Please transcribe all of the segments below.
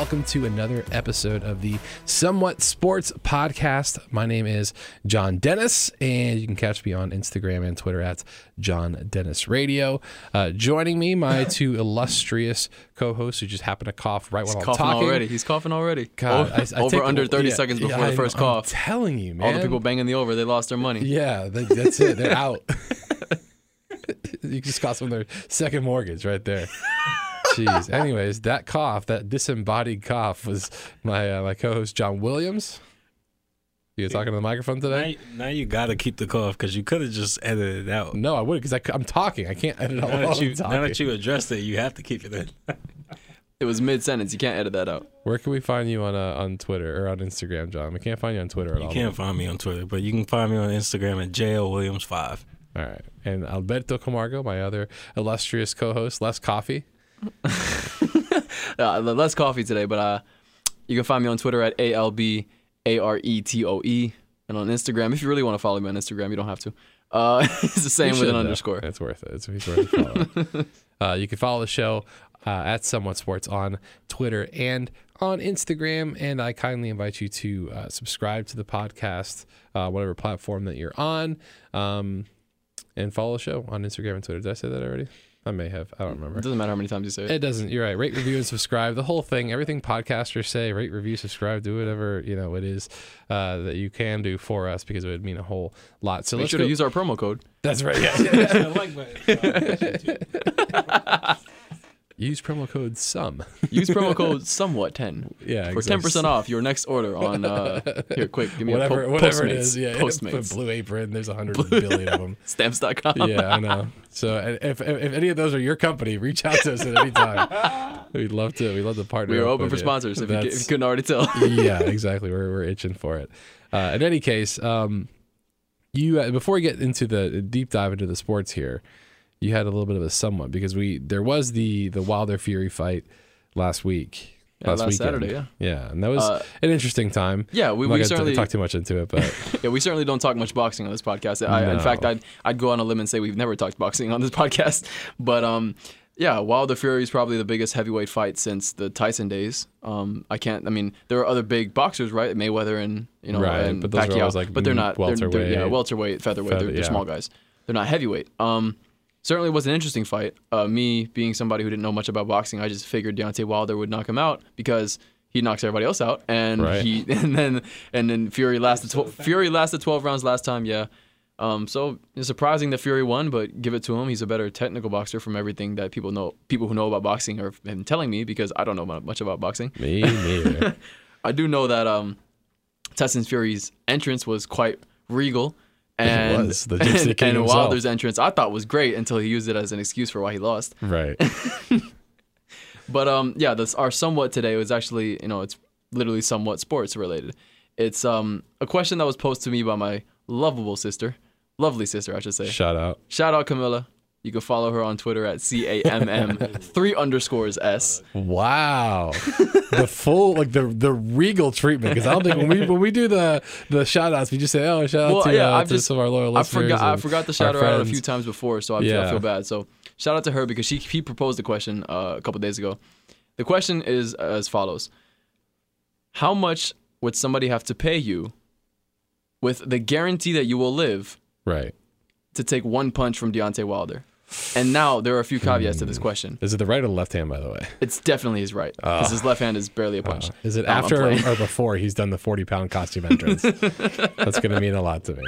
Welcome to another episode of the Somewhat Sports Podcast. My name is John Dennis, and you can catch me on Instagram and Twitter at John Dennis Radio. Uh, joining me, my two illustrious co-hosts who just happen to cough right while I'm coughing talking. already. He's coughing already. God, O- I- I over under 30 yeah, seconds before yeah, the 1st I'm- cough. I'm telling you, man. All the people banging the over, they lost their money. Yeah, that, that's it. They're out. you just cost them their second mortgage right there. Jeez. Anyways, that cough, that disembodied cough, was my uh, my co-host John Williams. You talking to the microphone today? you- now you gotta keep the cough because you could have just edited it out. No, I would because I'm talking. I can't edit all Now while that, you, I'm talking. now that you addressed it, you have to keep it in. It was mid sentence. You can't edit that out. Where can we find you on uh, on Twitter or on Instagram, John? We can't find you on Twitter at You all. You can't find me on Twitter, but you can find me on Instagram at JLWilliams5. All right. And Alberto Camargo, my other illustrious co-host, less coffee. Uh, less coffee today, but uh, you can find me on Twitter at A L B A R E T O E. And on Instagram, if you really want to follow me on Instagram, you don't have to. Uh, it's the same with an though. underscore. It's worth it. It's, it's worth follow. uh, you can follow the show uh, at Somewhat Sports on Twitter and on Instagram. And I kindly invite you to uh, subscribe to the podcast, uh, whatever platform that you're on, um, and follow the show on Instagram and Twitter. Did I say that already? I may have. I don't remember. It doesn't matter how many times you say it. It doesn't. You're right. Rate, review, and subscribe. The whole thing. Everything podcasters say. Rate, review, subscribe. Do whatever you know it is uh, that you can do for us because it would mean a whole lot. So Make let's sure go. to use our promo code. That's right. Yeah. yeah. I like that. Use promo code SUM. Use promo code somewhat10 Yeah, for 10% off your next order on. Uh, here, quick, give me Whatever, a po- whatever Postmates. it is. Yeah, Postmates. Blue Apron. There's a hundred billion of them. Stamps.com. Yeah, I know. So if, if if any of those are your company, reach out to us at any time. We'd love to. We'd love to partner. We are open for you. sponsors if you, if you couldn't already tell. yeah, exactly. We're we're itching for it. Uh, in any case, um, you uh, before we get into the deep dive into the sports here, you had a little bit of a somewhat because we there was the the Wilder Fury fight last week. Yeah, last weekend. Saturday, yeah. Yeah, and that was Uh, an interesting time. Yeah, we, we certainly talk too much into it, but yeah we certainly don't talk much boxing on this podcast. I, In fact, I'd I'd go on a limb and say we've never talked boxing on this podcast. But um, yeah, Wilder Fury is probably the biggest heavyweight fight since the Tyson days. Um, I can't. I mean, there are other big boxers, right? Mayweather and you know Right, and but those are Pacquiao, like, but they're not they're- they're- welterweight. yeah, welterweight, featherweight. Feather- they're, they're yeah. small guys. They're not heavyweight. Um, certainly was an interesting fight. Uh, me being somebody who didn't know much about boxing, I just figured Deontay Wilder would knock him out because he knocks everybody else out, and Right. he and then and then Fury lasted tw- Fury lasted 12 rounds last time, yeah. Um, so it's surprising that Fury won, but give it to him. He's a better technical boxer from everything that people know. People who know about boxing are been telling me because I don't know much about boxing. me neither. I do know that um, Tyson Fury's entrance was quite regal. And, was, the Gypsy King and. Wilder's entrance I thought was great until he used it as an excuse for why he lost. right. But um, yeah, this our somewhat today was actually you know it's literally somewhat sports related. It's um a question that was posed to me by my lovable sister, lovely sister I should say. Shout out. Shout out Camilla. You can follow her on Twitter at c a m m three underscores s. Wow, the full like the the regal treatment because I don't think when we when we do the the shout outs we just say oh shout out to, yeah, uh, to just- some of our loyal I listeners. forgot I forgot to shout her out a few times before, so I, feel, Yeah. I feel bad. So shout out to her because she he proposed the question uh, a couple days ago. The question is as follows: How much would somebody have to pay you with the guarantee that you will live Right. to take one punch from Deontay Wilder? And now there are a few caveats to this Hmm. question. Is it the right or the left hand by the way? It's definitely his right because his left hand is barely a punch. Is it Um, I'm after or, playing. or before he's done the forty pound costume entrance? That's gonna mean a lot to me.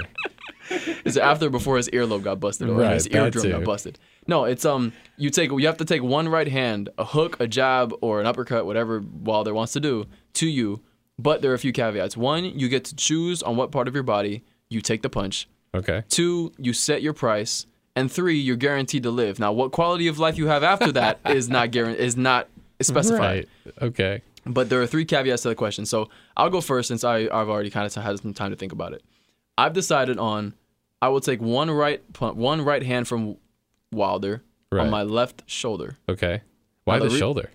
Is it after or before his earlobe got busted or Right, his that eardrum too. got busted? No, it's um you take you have to take one right hand, a hook, a jab, or an uppercut, whatever Wilder wants to do to you. But there are a few caveats. One, you get to choose on what part of your body you take the punch. Okay. Two, you set your price. And three, you're guaranteed to live. Now, what quality of life you have after that is not guaran- is not specified. Right. Okay. But there are three caveats to the question. So I'll go first since I, I've already kind of had some time to think about it. I've decided on I will take one right one right hand from Wilder Right. on my left shoulder. Okay. Why the the re- shoulder?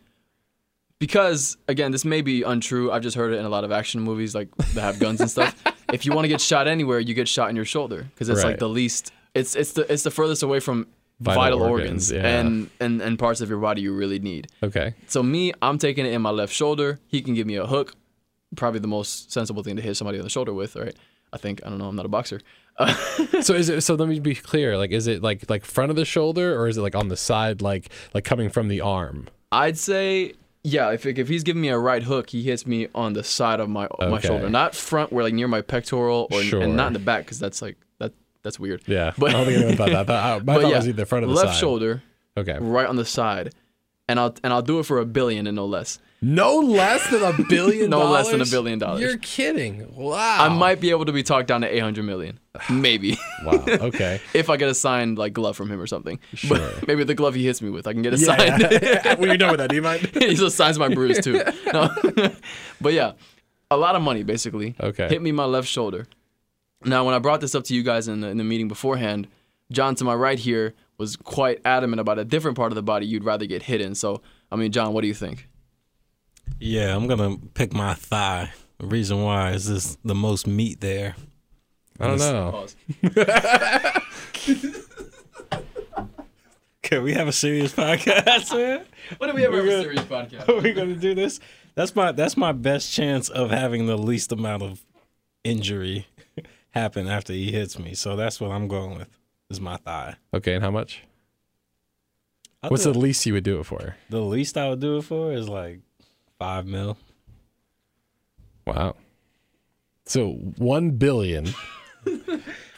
Because again, this may be untrue. I've just heard it in a lot of action movies like that have guns and stuff. if you want to get shot anywhere, you get shot in your shoulder because it's Right. like the least it's it's the it's the furthest away from Vital vital, organs, organs, yeah. and, and and parts of your body you really need. Okay. So me, I'm taking it in my left shoulder. He can give me a hook, probably the most sensible thing to hit somebody on the shoulder with, right? I think I don't know. I'm not a boxer. Uh, So is it? So let me be clear. Like, is it like like front of the shoulder, or is it like on the side, like like coming from the arm? I'd say yeah. If if he's giving me a right hook, he hits me on the side of my my shoulder, not front, where like near my pectoral, or Sure. and not in the back, because that's like that's weird. Yeah. But- I don't think anyone thought that. I thought, I But thought yeah, was either front of the left side. shoulder, Okay. right on the side, and I'll and I'll do it for a billion and no less. No less than a billion. No less than a billion dollars. You're kidding. Wow. I might be able to be talked down to 800 million, maybe. Wow. Okay. if I get a signed like glove from him or something. Sure. But maybe the glove he hits me with, I can get a Yeah, signed. yeah. when you're done with that, do you mind? he just signs my bruise too. No. but yeah, a lot of money basically. Okay. Hit me my left shoulder. Now, when I brought this up to you guys in the, in the meeting beforehand, John to my right here was quite adamant about a different part of the body you'd rather get hit in. So, I mean, John, what do you think? Yeah, I'm gonna pick my thigh. The reason why is this the most meat there. I don't know. Can we have a serious podcast, man? When do we ever have We're a good. serious podcast? Are we gonna do this? That's my that's my best chance of having the least amount of injury happen after he hits me. So that's what I'm going with. Is my thigh. Okay, and how much? I What's think the least you would do it for? the least I would do it for is like five mil. Wow. So one billion,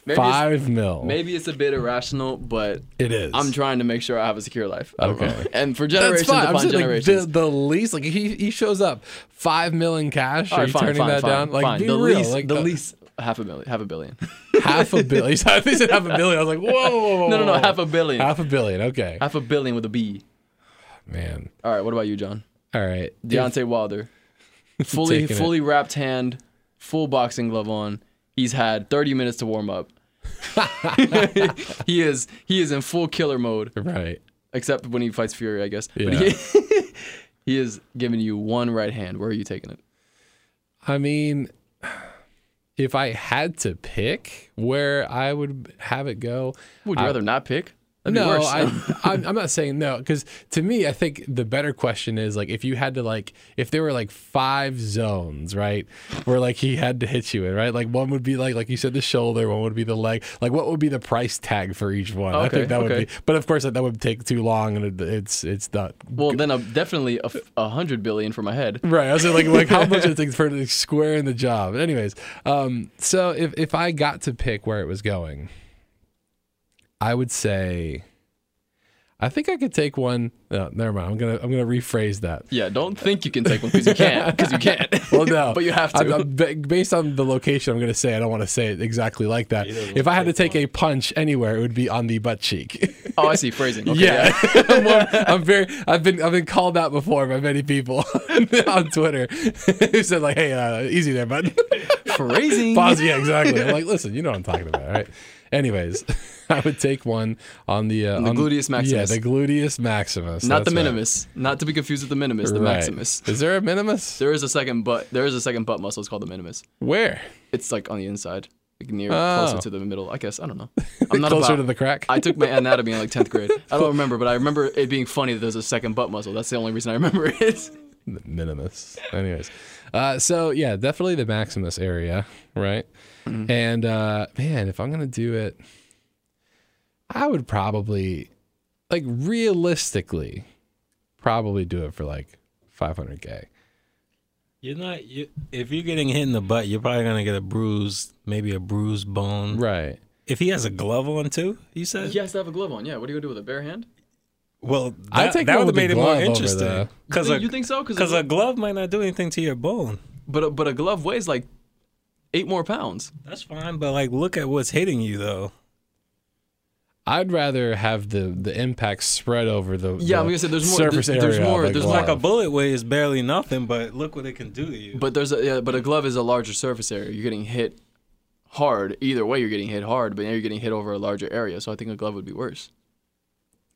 Maybe five mil. Maybe it's a bit irrational, but it is. I'm trying to make sure I have a secure life. I don't know. Okay. And for That's generations fine. I'm upon saying like generations. the, the least, like he he shows up five million cash. All Are you fine, turning fine, that fine, down? Like fine. the real. least, like the uh, least, half a million, half a billion. half a billion. Think said half a billion. I was like, whoa, whoa, whoa, no, no, no, half a billion. half a billion. Okay, Half a billion with a B. man. All right, what about you, John? All right, Deontay Wilder, fully Taking it. fully wrapped hand, full boxing glove on. He's had 30 minutes to warm up. he is he is in full killer mode, right. except when he fights Fury, I guess. But Yeah. he, he is giving you one right hand. Where are you taking it? I mean, if I had to pick where I would have it go, Would you I- rather not pick? That'd no, worse. I, I'm, I'm not saying no, because to me, I think the better question is like if you had to like if there were like five zones, right, where like he had to hit you in, right, like one would be like like you said the shoulder, one would be the leg, like what would be the price tag for each one? I think that would be, but of course that, that would take too long, and it, it's it's not well, then I'm definitely a, a hundred billion for my head. Right. I was like, like how much it takes for like, squaring the job. But anyways, um, so if if I got to pick where it was going, I would say, I think I could take one. No, never mind. I'm gonna I'm gonna rephrase that. Yeah, don't think you can take one because you can't. Because you can't. Well, no, but you have I'm- to. I'm based on the location, I'm gonna say I don't want to say it exactly like that. If I had to take take a punch anywhere, it would be on the butt cheek. oh, I see phrasing. Okay, yeah, I'm, more- I'm very. I've been I've been called out before by many people on Twitter who said like, "Hey, uh, easy there, bud." phrasing. Pause. Yeah, exactly. I'm like, listen, you know what I'm talking about, right? Anyways, I would take one on the uh, On the gluteus maximus. Yeah, the gluteus maximus. Not the right. minimus. Not to be confused with the minimus. The Right. maximus. Is there a minimus? There is a second butt. There is a second butt muscle. It's called the minimus. Where? It's like on the inside, like near Oh. closer to the middle. I guess I don't know. I'm not Closer about, to the crack. I took my anatomy in like 10th grade. I don't remember, but I remember it being funny that there's a second butt muscle. That's the only reason I remember it. The minimus. Anyways, uh, so yeah, definitely the maximus area, right? Mm-hmm. And uh, man, if I'm gonna do it, I would probably, like, realistically, probably do it for like 500k. You're not. You, if you're getting hit in the butt, you're probably gonna get a bruise, maybe a bruised bone. Right. If he has a glove on too, you said. He has to have a glove on. Yeah. What are you gonna do with a bare hand? Well, I'd take that would with have made it more interesting. the- You Because you think so? cause a glove might not do anything to your bone. but a, but a glove weighs like eight more pounds. That's fine, but like, look at what's hitting you though. I'd rather have the the impact spread over the Yeah, the I'm gonna say there's more- surface there's- area. there's more- there's glove. Like a bullet weighs barely nothing, but look what it can do to you. But there's a yeah, but a glove is a larger surface area. You're getting hit hard. Either way, you're getting hit hard, but now you're getting hit over a larger area. So I think a glove would be worse.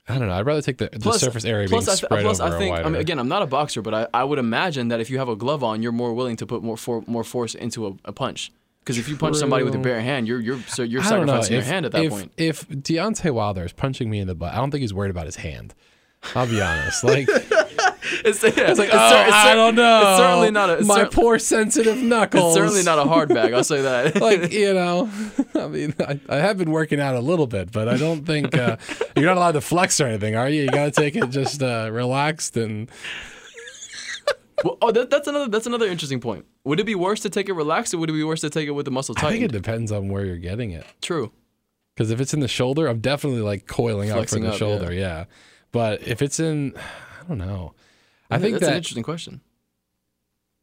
I don't know. I'd rather take the, the Plus- surface area plus, being I th- spread plus over I think a I mean, again, I'm not a boxer, but I, I would imagine that if you have a glove on, you're more willing to put more for, more force into a, a punch. Because if you punch somebody with your True. bare hand, you're you're so you're sacrificing your hand at that if, point. If Deontay Wilder is punching me in the butt, I don't think he's worried about his hand. I'll be honest. Like It's, yeah, it's like, it's oh, cer- I cer- don't know. It's certainly not a. My cer- poor sensitive knuckles. it's certainly not a hard bag. I'll say that. like you know, I mean, I, I have been working out a little bit, but I don't think uh, you're not allowed to flex or anything, are you? You got to take it just uh, relaxed and Well, oh, that, that's another that's another interesting point. Would it be worse to take it relaxed, or would it be worse to take it with the muscle tight? I think it depends on where you're getting it. True. Because if it's in the shoulder, I'm definitely like coiling up for the up, shoulder. Yeah. But if it's in, I don't know. I think that's an interesting question.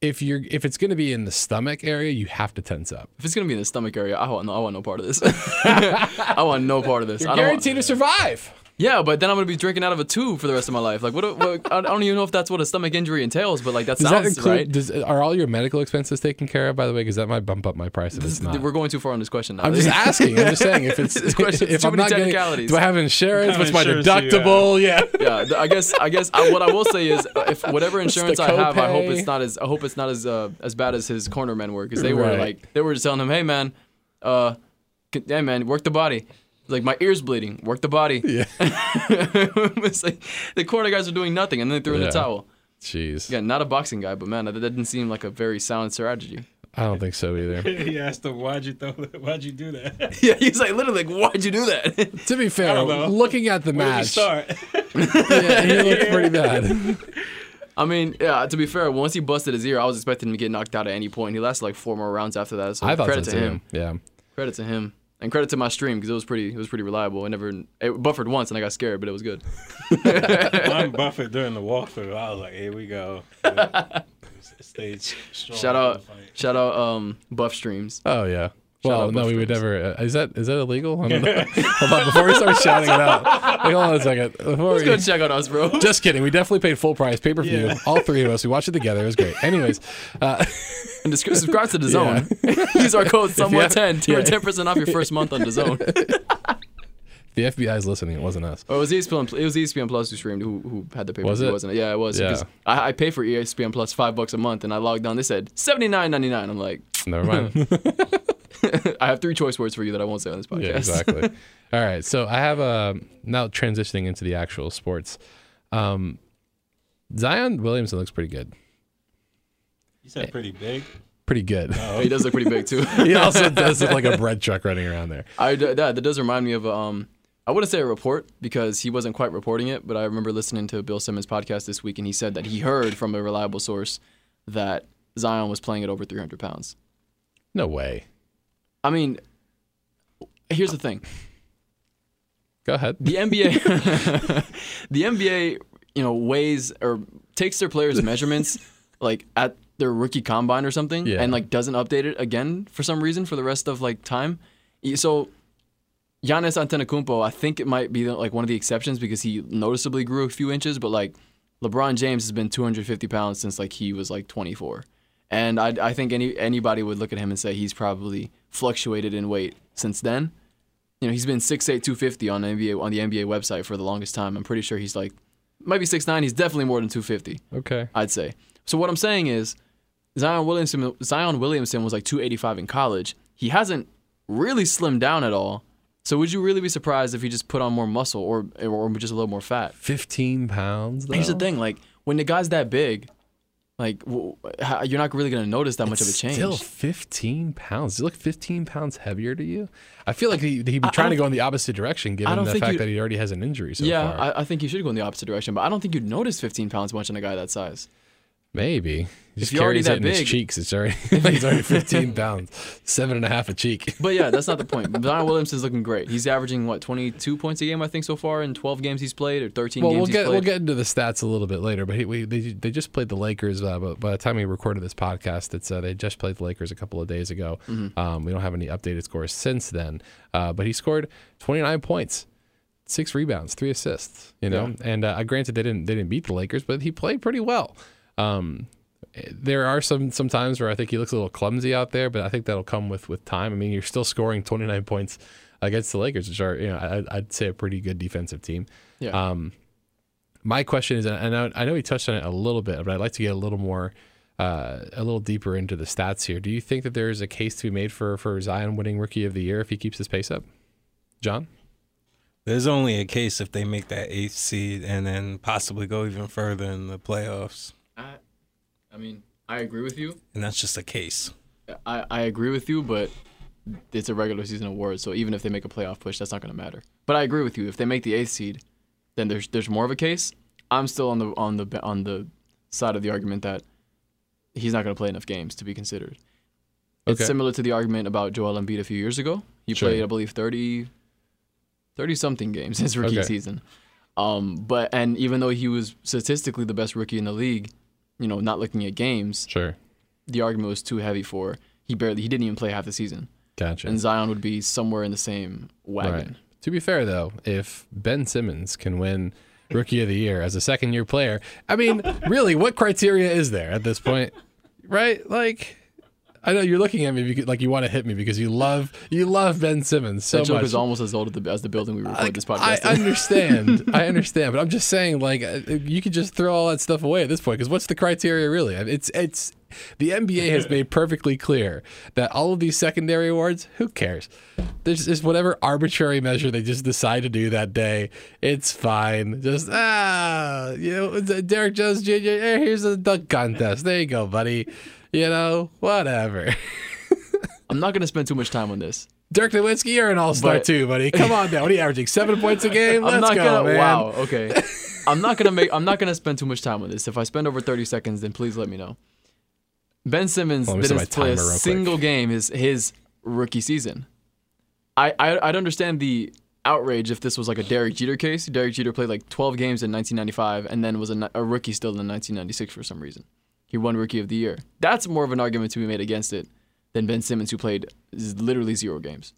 if you're if it's going to be in the stomach area, you have to tense up. If it's gonna be in the stomach area, I want no, I want no part of this. I want no part of this. I don't want- Guaranteed to survive. Yeah, but then I'm gonna be drinking out of a tube for the rest of my life. Like, what? what I don't even know if that's what a stomach injury entails, but like that Does sounds that include? right. Does are all your medical expenses taken care of? By the way, because that might bump up my price if it's not. We're going too far on this question now. I'm just asking. I'm just saying if it's This question- if too I'm many not getting, technicalities. do I have insurance? What What's kind my insurance do you deductible? Yeah. yeah, I guess I guess I, what I will say is uh, if whatever insurance I have, I hope it's not as I hope it's not as uh, as bad as his cornermen were because they were like they were just telling him, hey man, uh, c- hey man, work the body. Like my ears bleeding, work the body. Yeah. it's like the corner guys are doing nothing, and then they threw in Yeah. the towel. Jeez. Yeah, not a boxing guy, but man, that, that didn't seem like a very sound strategy. I don't think so either. he asked him, "Why'd you throw? Why'd you do that? Yeah, he's like literally like, why'd you do that? to be fair, don't looking at the Where did we match, start?" yeah, he looked pretty bad. I mean, yeah. To be fair, once he busted his ear, I was expecting him to get knocked out at any point. He lasted like four more rounds after that. So I thought credit so to too. him. Yeah. Credit to him. And credit to my stream because it was pretty. It was pretty reliable. I never it buffered once and I got scared, but it was good. I'm Buffett during the walkthrough. I was like, "Here we go." Stage. strong Shout out, shout out, um, Buff streams. Oh yeah. Well, no, we would never. Uh, is that is that illegal? I don't know. hold on, before we start shouting it out. Like, hold on a second. Before Let's we, go check out us, bro. just kidding. We definitely paid full price, pay per view. Yeah. All three of us. We watched it together. It was great. Anyways, uh, And subscribe to the zone. Use our code somewhere ten to yeah. ten percent off your first month on the zone. the FBI is listening. It wasn't us. Or it was ESPN. It was ESPN Plus who streamed. Who who had the paper? Was it? Wasn't it? Yeah, it was. Yeah. I, I pay for ESPN Plus five bucks a month, and I logged on. They said seventy nine ninety nine. I'm like, Never mind. I have three choice words for you that I won't say on this podcast. Yeah, exactly. All right, so I have a now transitioning into the actual sports. Um, Zion Williamson looks pretty good. You said pretty big. Pretty good. he does look pretty big too. he also does look like a bread truck running around there. I that, that does remind me of um. I wouldn't say a report because he wasn't quite reporting it, but I remember listening to Bill Simmons' podcast this week, and he said that he heard from a reliable source that Zion was playing at over 300 pounds. No way. I mean, here's the thing: Go ahead. the NBA, the NBA, you know, weighs or takes their players' measurements like at their rookie combine or something, Yeah. and like doesn't update it again for some reason for the rest of like time. So Giannis Antetokounmpo, I think it might be like one of the exceptions because he noticeably grew a few inches, but like LeBron James has been 250 pounds since like he was like 24, and I I think any anybody would look at him and say he's probably fluctuated in weight since then. You know, he's been 6'8", 250 on NBA on the NBA website for the longest time. I'm pretty sure he's like might be 6'9", he's definitely more than 250. Okay. I'd say. So what I'm saying is, Zion Williamson Zion Williamson was like 285 in college. He hasn't really slimmed down at all. So would you really be surprised if he just put on more muscle or or just a little more fat? 15 pounds, though? Here's the thing: like when the guy's that big, like w- how, you're not really gonna notice that much of a change. Still 15 pounds. Does he look 15 pounds heavier to you? I feel like he, he'd be trying to go in the opposite direction given the fact that he already has an injury so yeah, far. I, I think you should go in the opposite direction, but I don't think you'd notice 15 pounds much in a guy that size. Maybe. He just carries that it in his cheeks. It's already, he's already 15 pounds. Seven and a half a cheek. But yeah, that's not the point. Zion Williamson's looking great. He's averaging what 22 points a game, I think, so far in 12 games he's played or 13 Well, games we'll he's get played. we'll get into the stats a little bit later, but he, we, they they just played the Lakers. Uh, but by the time we recorded this podcast, it's uh, they just played the Lakers a couple of days ago. Mm-hmm. Um, we don't have any updated scores since then, uh, but he scored 29 points, six rebounds, three assists. You know, and uh, granted they didn't they didn't beat the Lakers, but he played pretty well. Um, there are some some times where I think he looks a little clumsy out there, but I think that'll come with with time. I mean, you're still scoring 29 points against the Lakers, which are you know I, I'd say a pretty good defensive team. yeah. Um, my question is, and I know, I know he touched on it a little bit, but I'd like to get a little more uh, a little deeper into the stats here. Do you think that there is a case to be made for for Zion winning Rookie of the Year if he keeps his pace up? John, There's only a case if they make that eighth seed and then possibly go even further in the playoffs, I, I mean, I agree with you. and that's just a case. I, I agree with you, but it's a regular season award, so even if they make a playoff push, that's not going to matter. But I agree with you. If they make the eighth seed, then there's there's more of a case. I'm still on the on the on the side of the argument that he's not going to play enough games to be considered. It's Okay. similar to the argument about Joel Embiid a few years ago. He Sure. played, I believe, 30, 30 something games his rookie Okay. season. Um, but and even though he was statistically the best rookie in the league, you know, not looking at games, sure, the argument was too heavy for he barely he didn't even play half the season. gotcha. And Zion would be somewhere in the same wagon. Right. To be fair, though, if Ben Simmons can win Rookie of the Year as a second year player, I mean, really, what criteria is there at this point? Right? Like, I know you're looking at me because, like you want to hit me because you love you love Ben Simmons so That joke much. is almost as old as the, as the building we record Like, this I podcast. in. understand, I understand, but I'm just saying, like, uh, you could just throw all that stuff away at this point because what's the criteria really? It's it's the NBA has made perfectly clear that all of these secondary awards, who cares? There's just whatever arbitrary measure they just decide to do that day. It's fine. Just ah, you know, uh, Derrick Jones Jr. Here's a dunk contest. There you go, buddy. You know, whatever. I'm not gonna spend too much time on this. Dirk Nowitzki, you're an all star But- too, buddy. Come on down. What are you averaging? Seven points a game? Let's I'm not go, gonna. man. Wow. Okay. I'm not gonna make. I'm not gonna spend too much time on this. If I spend over 30 seconds, then please let me know. Ben Simmons set didn't play a real quick. single game his his rookie season. I, I I'd understand the outrage if this was like a Derek Jeter case. Derek Jeter played like 12 games in 1995 and then was a, a rookie still in 1996 for some reason. He won Rookie of the Year. That's more of an argument to be made against it than Ben Simmons, who played literally zero games.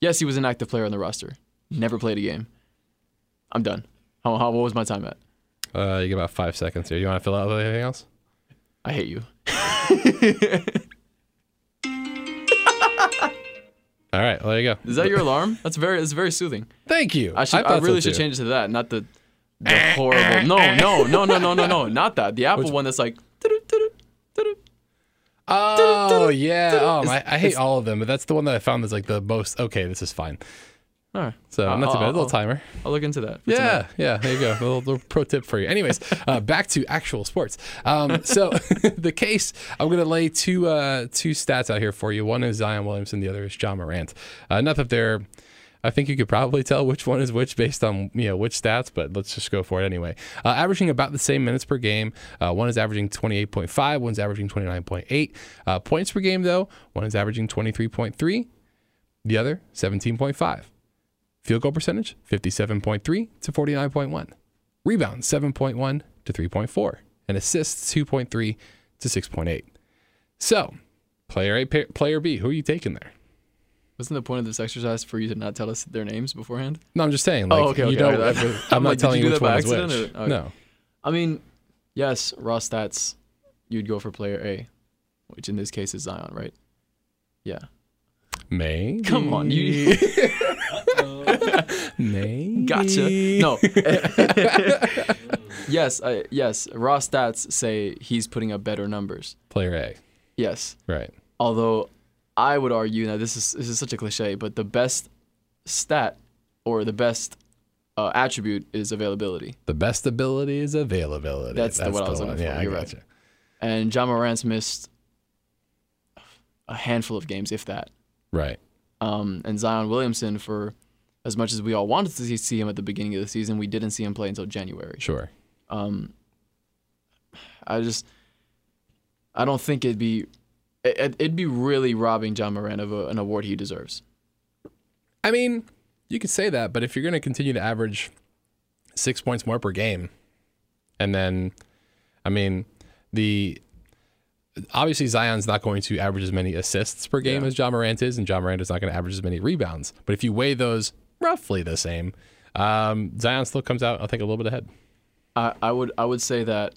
Yes, he was an active player on the roster. Never played a game. I'm done. How, how what was my time at? Uh, you get about five seconds here. You want to fill out with anything else? I hate you. All right, well, there you go. Is that your alarm? That's very that's very soothing. Thank you. I should I, so, really should change it to that, not the the horrible. No, no, no, no, no, no, no, not that. The Apple one that's like. Oh yeah. Oh, It's- I, hate all of them, but that's the one that I found that's like the most. Okay, this is fine. All right. So I'll- not too bad. A I'll- little timer. I'll look into that. Yeah, tonight. yeah. There you go. A little, little pro tip for you. Anyways, uh, back to actual sports. Um, so the case, I'm going to lay two uh, two stats out here for you. One is Zion Williamson. The other is Ja Morant. Uh, not that they're. I think you could probably tell which one is which based on you know which stats, but let's just go for it anyway. Uh, averaging about the same minutes per game. Uh, one is averaging 28.5. One's averaging 29.8 uh, points per game though. One is averaging 23.3. The other 17.5. Field goal percentage 57.3 to 49.1. Rebounds 7.1 to 3.4. And assists 2.3 to 6.8. So, player A, player B, who are you taking there? Wasn't the point of this exercise for you to not tell us their names beforehand? No, I'm just saying. Oh, like, Oh, okay, you okay, don't. alright. I'm, I'm not like, did telling you you which one is accident which. okay. No. I mean, yes, raw stats, you'd go for player A, which in this case is Zion, right? Yeah. Maybe. Come on, you. Maybe. Gotcha. No. yes, I, yes. Raw stats say he's putting up better numbers. Player A. Yes. Right. Although I would argue now this is this is such a cliche, but the best stat or the best uh, attribute is availability. The best ability is availability. That's the- what I was one. looking for. Yeah, I You're right. gotcha. And Ja Morant's missed a handful of games, if that. Right. Um, and Zion Williamson, for as much as we all wanted to see- see him at the beginning of the season, we didn't see him play until January. Sure. Um, I just, I don't think it'd be, it, it'd be really robbing Ja Morant of a, an award he deserves. I mean, you could say that, but if you're going to continue to average six points more per game, and then, I mean, the obviously Zion's not going to average as many assists per game Yeah. as Ja Morant is, and Ja Morant is not going to average as many rebounds. But if you weigh those roughly the same, um, Zion still comes out, I think, a little bit ahead. I, I would, I would say that,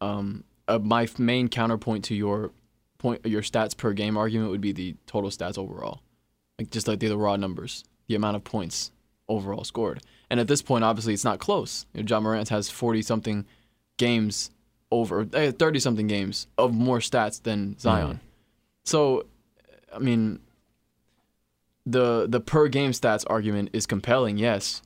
um, uh, my main counterpoint to your point, your stats per game argument would be the total stats overall, like just like the, the raw numbers, the amount of points overall scored. And at this point, obviously, it's not close. You know, Ja Morant has forty something games over eh, thirty something games of more stats than mm. Zion. So, I mean, the the per game stats argument is compelling, yes,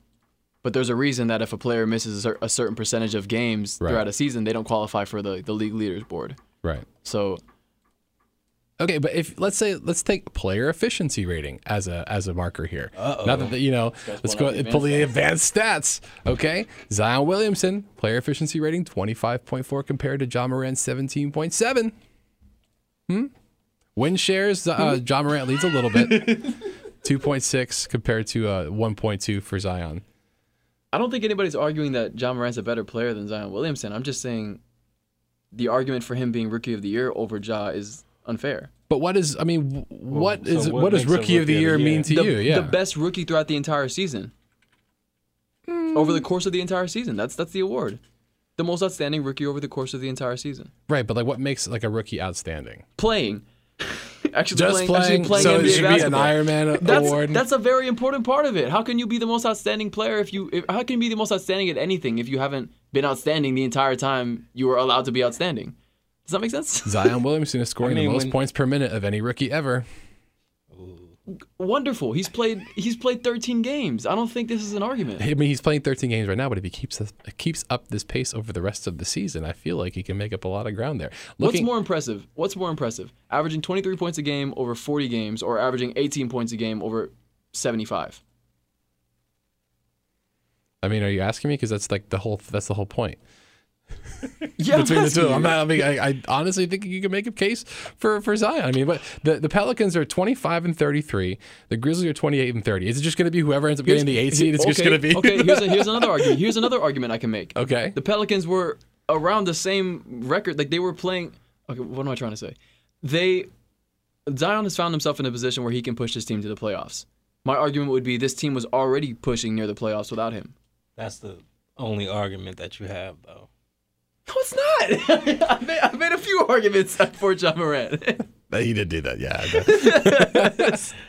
but there's a reason that if a player misses a, cer- a certain percentage of games Right. throughout a season, they don't qualify for the the league leaders board. Right. So Okay, but if let's say let's take player efficiency rating as a as a marker here. Uh-oh. Not that you know, let's go pulling up the pull the advanced stats. Okay, Zion Williamson player efficiency rating twenty five point four compared to Ja Morant's seventeen point seven. Hmm. Win shares, uh, Ja Morant leads a little bit, two point six compared to uh, one point two for Zion. I don't think anybody's arguing that Ja Morant's a better player than Zion Williamson. I'm just saying the argument for him being rookie of the year over Ja is unfair. But what is? I mean, w- what so is? what what does makes a rookie of the rookie of year mean year? to the, you? Yeah, the best rookie throughout the entire season. Mm. Over the course of the entire season. That's that's the award. The most outstanding rookie over the course of the entire season. right. But like, what makes like a rookie outstanding? Playing. actually Just playing, playing. actually playing so NBA it should be an basketball. Iron Man That's, award. that's a very important part of it. How can you be the most outstanding player if you? If, how can you be the most outstanding at anything if you haven't been outstanding the entire time you were allowed to be outstanding? Does that make sense? Zion Williamson is scoring I mean, the most when- points per minute of any rookie ever. Wonderful. He's played. He's played 13 games. I don't think this is an argument. I mean, he's playing 13 games right now, but if he keeps this, keeps up this pace over the rest of the season, I feel like he can make up a lot of ground there. What's more impressive? What's more impressive? Averaging 23 points a game over 40 games, or averaging 18 points a game over 75? I mean, are you asking me? Because that's like the whole that's the whole point Yeah, between the two. I'm not. I mean, I, I honestly think you can make a case for for Zion. I mean, but the, the Pelicans are 25 and 33. The Grizzlies are 28 and 30. Is it just going to be whoever ends up getting the eight seed? It's just going to be okay. Here's, a, here's another argument. Here's another argument I can make. okay. The Pelicans were around the same record. Like they were playing. Okay, what am I trying to say? They Zion has found himself in a position where he can push his team to the playoffs. My argument would be this team was already pushing near the playoffs without him. That's the only argument that you have, though. No, it's not. I, made, I made a few arguments for Ja Morant. He did do that. Yeah.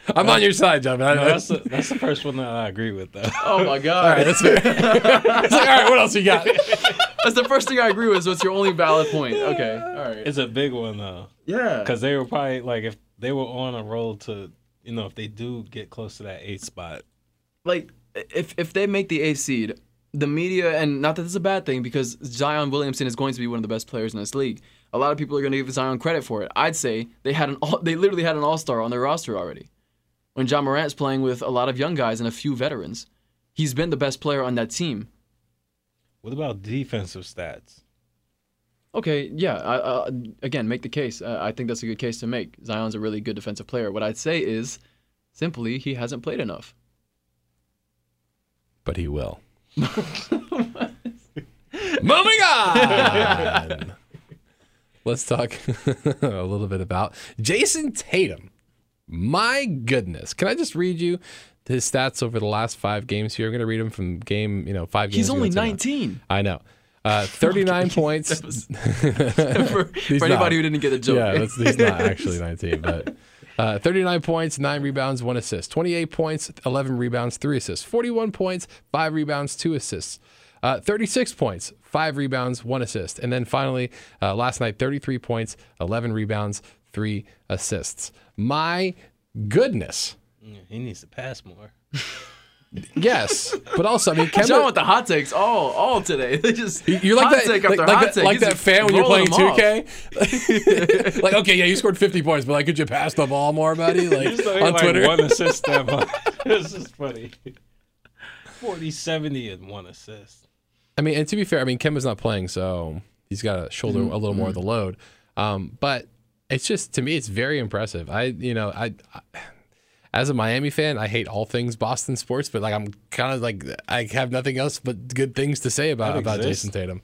I'm on your side, John. I, No, that's the, that's the first one that I agree with, though. oh my god. all right, that's fair. it's like, all right, what else you got? That's the first thing I agree with. So it's your only valid point. Okay. All right. It's a big one though, Yeah. because they were probably like if they were on a roll to, you know, if they do get close to that eighth spot, Like if if they make the eighth seed, the media and not that this is a bad thing because Zion Williamson is going to be one of the best players in this league. A lot of people are going to give Zion credit for it. I'd say they had an all, they literally had an all star on their roster already. When Ja Morant's playing with a lot of young guys and a few veterans, he's been the best player on that team. what about defensive stats? Okay, yeah. I, uh, again, make the case. Uh, I think that's a good case to make. Zion's a really good defensive player. What I'd say is, simply, he hasn't played enough. But he will. Moving on. Let's talk a little bit about Jayson Tatum. My goodness. Can I just read you his stats over the last five games here? I'm going to read them from game, you know, five games. He's only to now. 19. I know. Uh, 39 points. for, for anybody not. who didn't get the joke. Yeah, that's, he's not actually 19, but uh, 39 points, 9 rebounds, 1 assist. 28 points, 11 rebounds, 3 assists. 41 points, 5 rebounds, 2 assists. Uh, 36 points, 5 rebounds, 1 assist. And then finally, uh, last night, 33 points, 11 rebounds, 3 assists. My goodness. Mm, He needs to pass more. Yes, but also, I mean, John Kemba, with the hot takes all all today. They just You're like hot that, take like, after like hot that, take. like that fan when you're playing 2K. like, okay, yeah, you scored 50 points, but like, could you pass the ball more, buddy? Like on like Twitter. one assist that. This is funny. 40, 70, and one assist. I mean, and to be fair, I mean, Kemba's not playing, so he's got to shoulder Mm-hmm. a little more of the load. Um, but it's just to me, it's very impressive. I, you know, I, I as a Miami fan, I hate all things Boston sports, but like I'm kind of like I have nothing else but good things to say about about? Jayson Tatum.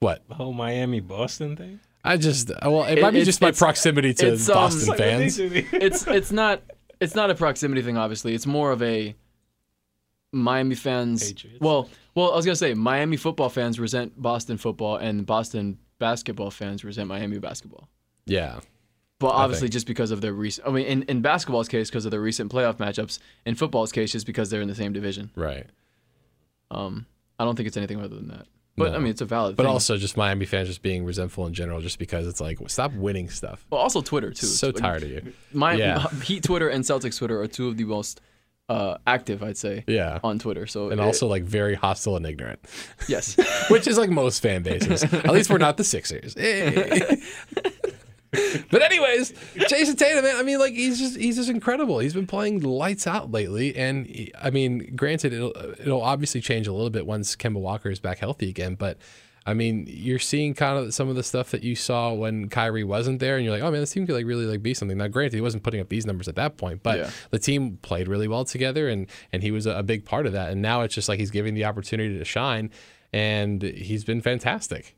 What? The whole Miami Boston thing. I just well, it, It- might be just my proximity to it's, um, Boston Like, fans. it's it's not it's not a proximity thing. Obviously, it's more of a Miami fans. Patriots. Well, well, I was gonna say Miami football fans resent Boston football, and Boston basketball fans resent Miami basketball. Yeah, But obviously, just because of their recent, I mean, in, in basketball's case, because of their recent playoff matchups. In football's case, just because they're in the same division. right. Um, I don't think it's anything other than that. But No. I mean, it's a valid. But thing. also just Miami fans just being resentful in general, just because it's like stop winning stuff. well, also Twitter too. So Like, tired of you. My Yeah. Heat Twitter and Celtics Twitter are two of the most uh, active, I'd say, Yeah. on Twitter. So And it- also like very hostile and ignorant, yes, which is like most fan bases. At least we're not the Sixers. Eh. but anyways, Jayson Tatum, man, I mean, like he's just he's just incredible. He's been playing lights out lately, and he- I mean, granted, it'll it'll obviously change a little bit once Kemba Walker is back healthy again, but. I mean, you're seeing kind of some of the stuff that you saw when Kyrie wasn't there, and you're like, "Oh man, this team could like really like be something." Now, granted, he wasn't putting up these numbers at that point, but Yeah. the team played really well together, and and he was a, a big part of that. And now it's just like he's giving the opportunity to shine, and he's been fantastic.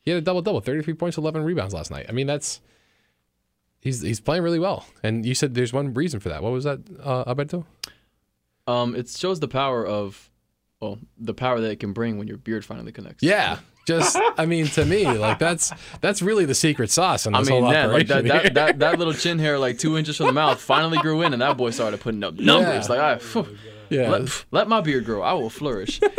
He had a double double, 33 points, 11 rebounds last night. I mean, that's he's he's playing really well. And you said there's one reason for that. What was that, uh, Alberto? um, it shows the power of, well, the power that it can bring when your beard finally connects. Yeah, just I mean, to me, like that's that's really the secret sauce I this mean, whole man, like that, that, that, that little chin hair, like two inches from the mouth, finally grew in, and that boy started putting up numbers. Yeah. Like, I, phew, yeah. let, let my beard grow, I will flourish.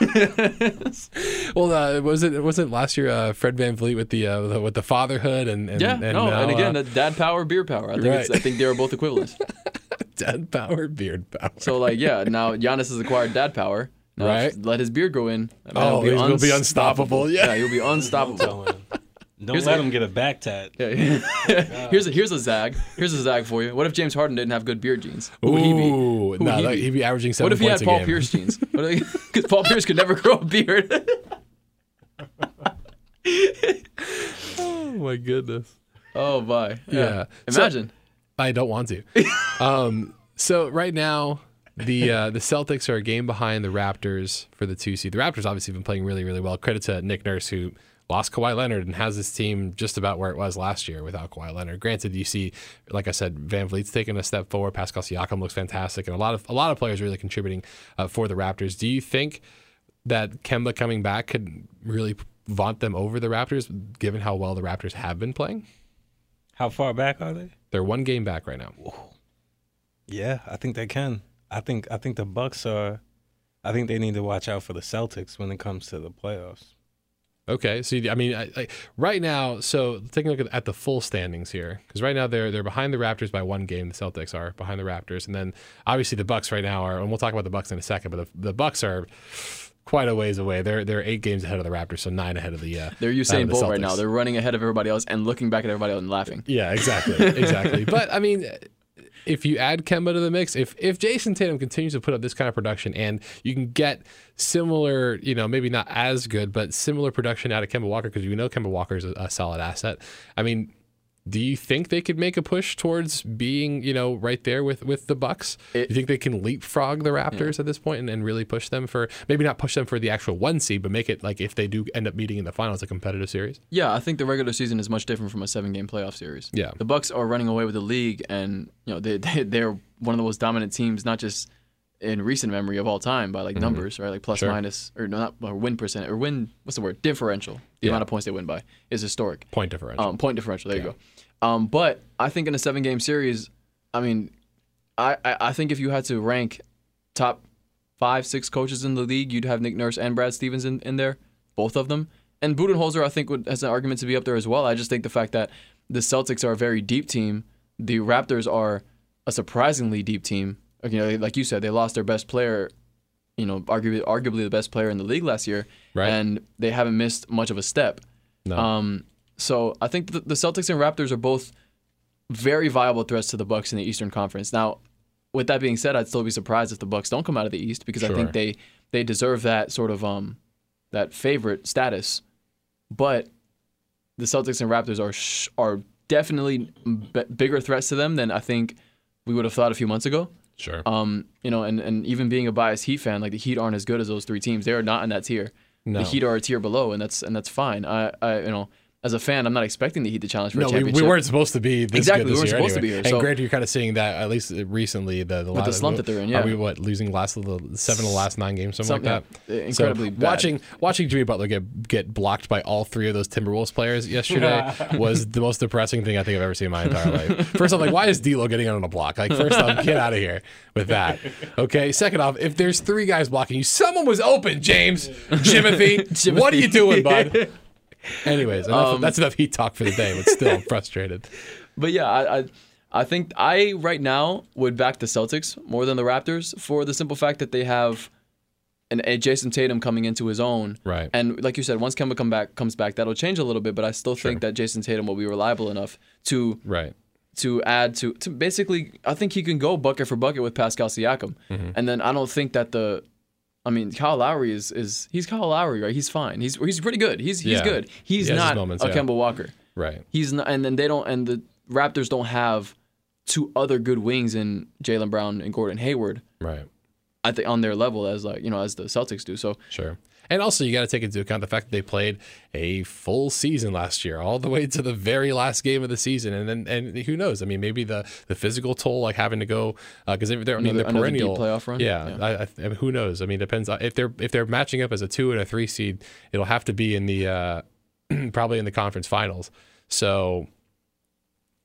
well, uh, was it wasn't last year uh, Fred VanVleet with the, uh, with the with the fatherhood and, and yeah, and no, now, and again, uh, dad power, beard power. I think it's, Right. I think they are both equivalent. dad power, beard power. So like, yeah, now Giannis has acquired dad power. Now Right. Let his beard grow in. and Oh, he'll he's gonna be unstoppable, yeah. he'll be unstoppable. Telling him. Don't Here's let a- him get a back tat. Yeah. here's a here's a zag. Here's a zag for you. What if James Harden didn't have good beard genes? Who would he be? Ooh, would no, he that- be? he'd be averaging seven What if he had Paul game. Pierce genes? Because Paul Pierce could never grow a beard. Oh my goodness. oh my. Yeah. So- Imagine. I don't want to. um, so right now, the uh, the Celtics are a game behind the Raptors for the two seed. The Raptors obviously have been playing really, really well. Credit to Nick Nurse who lost Kawhi Leonard and has this team just about where it was last year without Kawhi Leonard. Granted, you see, like I said, VanVleet's taking a step forward. Pascal Siakam looks fantastic, and a lot of a lot of players really contributing uh, for the Raptors. Do you think that Kemba coming back could really vaunt them over the Raptors, given how well the Raptors have been playing? How far back are they? They're one game back right now. Yeah, I think they can. I think I think the Bucks are. I think they need to watch out for the Celtics when it comes to the playoffs. Okay, so you- I mean, I, I, right now, so taking a look at, at the full standings here, because right now they're they're behind the Raptors by one game. The Celtics are behind the Raptors, and then obviously the Bucks right now are, and we'll talk about the Bucks in a second, but the, the Bucks are quite a ways away. They're they're eight games ahead of the Raptors, so nine ahead of the. Uh, They're uh, Usain the Bolt right now. They're running ahead of everybody else and looking back at everybody else and laughing. Yeah, exactly, exactly. but I mean, if you add Kemba to the mix, if if Jayson Tatum continues to put up this kind of production, and you can get similar, you know, maybe not as good, but similar production out of Kemba Walker, because we know Kemba Walker is a, a solid asset. I mean. Do you think they could make a push towards being, you know, right there with with the Bucks? It- Do you think they can leapfrog the Raptors at this point and, and really push them for maybe not push them for the actual one seed, but make it like if they do end up meeting in the finals, a competitive series? Yeah, I think the regular season is much different from a seven-game playoff series. Yeah. the Bucks are running away with the league, and you know they, they they're one of the most dominant teams, not just in recent memory of all time by like numbers, right? Like plus Mm-hmm. Sure. minus or no, not or win percent or win. What's the word? Differential. The Yeah. amount of points they win by is historic. Point differential. Um, point differential. There you go. Um, but I think in a seven game series, I mean, I, I, I think if you had to rank top five, six coaches in the league, you'd have Nick Nurse and Brad Stevens in, in there, both of them. And Budenholzer, I think, would, has an argument to be up there as well. I just think the fact that the Celtics are a very deep team, the Raptors are a surprisingly deep team. You know, like you said, they lost their best player, you know, arguably, arguably the best player in the league last year, Right. and they haven't missed much of a step. no. Um, so I think the, the Celtics and Raptors are both very viable threats to the Bucks in the Eastern Conference. Now, with that being said, I'd still be surprised if the Bucks don't come out of the East because I think they they deserve that sort of um that favorite status. But the Celtics and Raptors are sh- are definitely b- bigger threats to them than I think we would have thought a few months ago. sure. Um, you know, and, and even being a biased Heat fan, like the Heat aren't as good as those three teams. They are not in that tier. No. The Heat are a tier below, and that's and that's fine. I, I you know, as a fan, I'm not expecting the Heat to challenge for No, a we, championship. we weren't supposed to be this Exactly, good we weren't year supposed to be here, And so- granted, you're kind of seeing that at least recently the, the, With the slump that they're in, Are yeah. we what losing last of the seven of the last nine games, something, Something- like that? Uh, yeah, incredibly so bad. watching watching Jimmy Butler get get blocked by all three of those Timberwolves players yesterday was the most depressing thing I think I've ever seen in my entire life. First off, like why is D'Lo getting out on a block? Like first off, get out of here with that. Okay. Second off, if there's three guys blocking you, someone was open, James, Jimothy. What are you doing, bud? Anyways, enough, Um, that's enough heat talk for the day, but still I'm frustrated. But yeah, I, I I think I right now would back the Celtics more than the Raptors for the simple fact that they have an a Jayson Tatum coming into his own. Right. And like you said, once Kemba come back comes back, that'll change a little bit. But I still think that Jayson Tatum will be reliable enough to Right. to add to to basically I think he can go bucket for bucket with Pascal Siakam. Mm-hmm. And then I don't think that the I mean Kyle Lowry is is he's Kyle Lowry, right? He's fine. He's he's pretty good. He's he's Yeah. good. He's He not moments, a yeah. Kemba Walker. Right. He's not and then they don't and the Raptors don't have two other good wings in Jaylen Brown and Gordon Hayward. Right. I think on their level as like, you know, as the Celtics do. So Sure. And also, you got to take into account the fact that they played a full season last year, all the way to the very last game of the season, and then and who knows? I mean, maybe the the physical toll, like having to go because they're, I mean, Another- the another deep perennial playoff run? Yeah, Yeah. I, I, I mean, who knows? I mean, it depends if they're if they're matching up as a two and a three seed, it'll have to be in the uh, probably in the conference finals. So.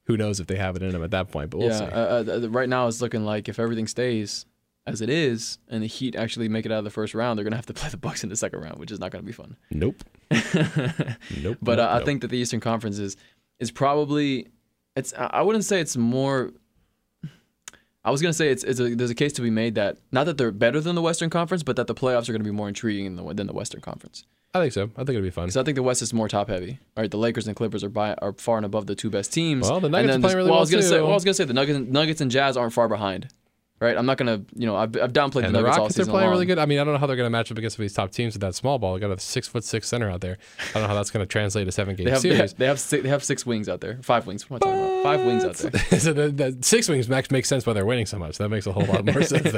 Who knows if they have it in them at that point? But we'll yeah, see. uh, uh, right now it's looking like if everything stays as it is and the Heat actually make it out of the first round, they're gonna have to play the Bucks in the second round, which is not gonna be fun. nope. nope. But nope, uh, I nope. think that the Eastern Conference is is probably it's. I I wouldn't say it's more. I was gonna say it's, it's a, there's a case to be made that not that they're better than the Western Conference, but that the playoffs are going to be more intriguing than the, than the Western Conference. I think so. I think it'll be fun. Because I think the West is more top heavy. All right, the Lakers and Clippers are by are far and above the two best teams. Well, the And Nuggets then are playing the- really well, I was gonna say, too. well, I was gonna say the Nuggets, Nuggets and Jazz aren't far behind. Right, I'm not gonna, you know, I've, I've downplayed And the the Nuggets all Rockets are playing long. really good. I mean, I don't know how they're going to match up against some of these top teams with that small ball. They got a six foot six center out there. I don't know how that's going to translate to seven game They have, they series. have they have six, they have six wings out there, five wings. What am I talking about? Five wings out there. so the, the six wings max makes sense why they're winning so much. That makes a whole lot more sense.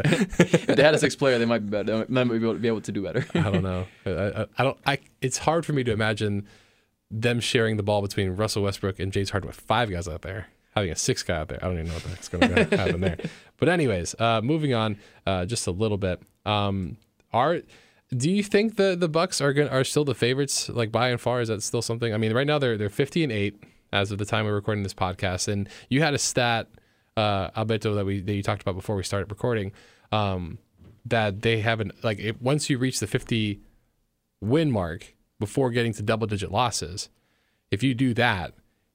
If they had a sixth player, they might be better. They might be able, be able to do better. I don't know. I, I, I don't. I. It's hard for me to imagine them sharing the ball between Russell Westbrook and James Harden with five guys out there. Having a six guy out there, I don't even know what that's going to happen there. But anyways, uh, moving on uh, just a little bit. Um, are do you think the the Bucks are going are still the favorites? Like by and far, is that still something? I mean, right now they're they're fifty and eight as of the time we're recording this podcast. And you had a stat, uh, Alberto, that we that you talked about before we started recording. Um, that they haven't like if, once you reach the fifty win mark before getting to double digit losses, if you do that,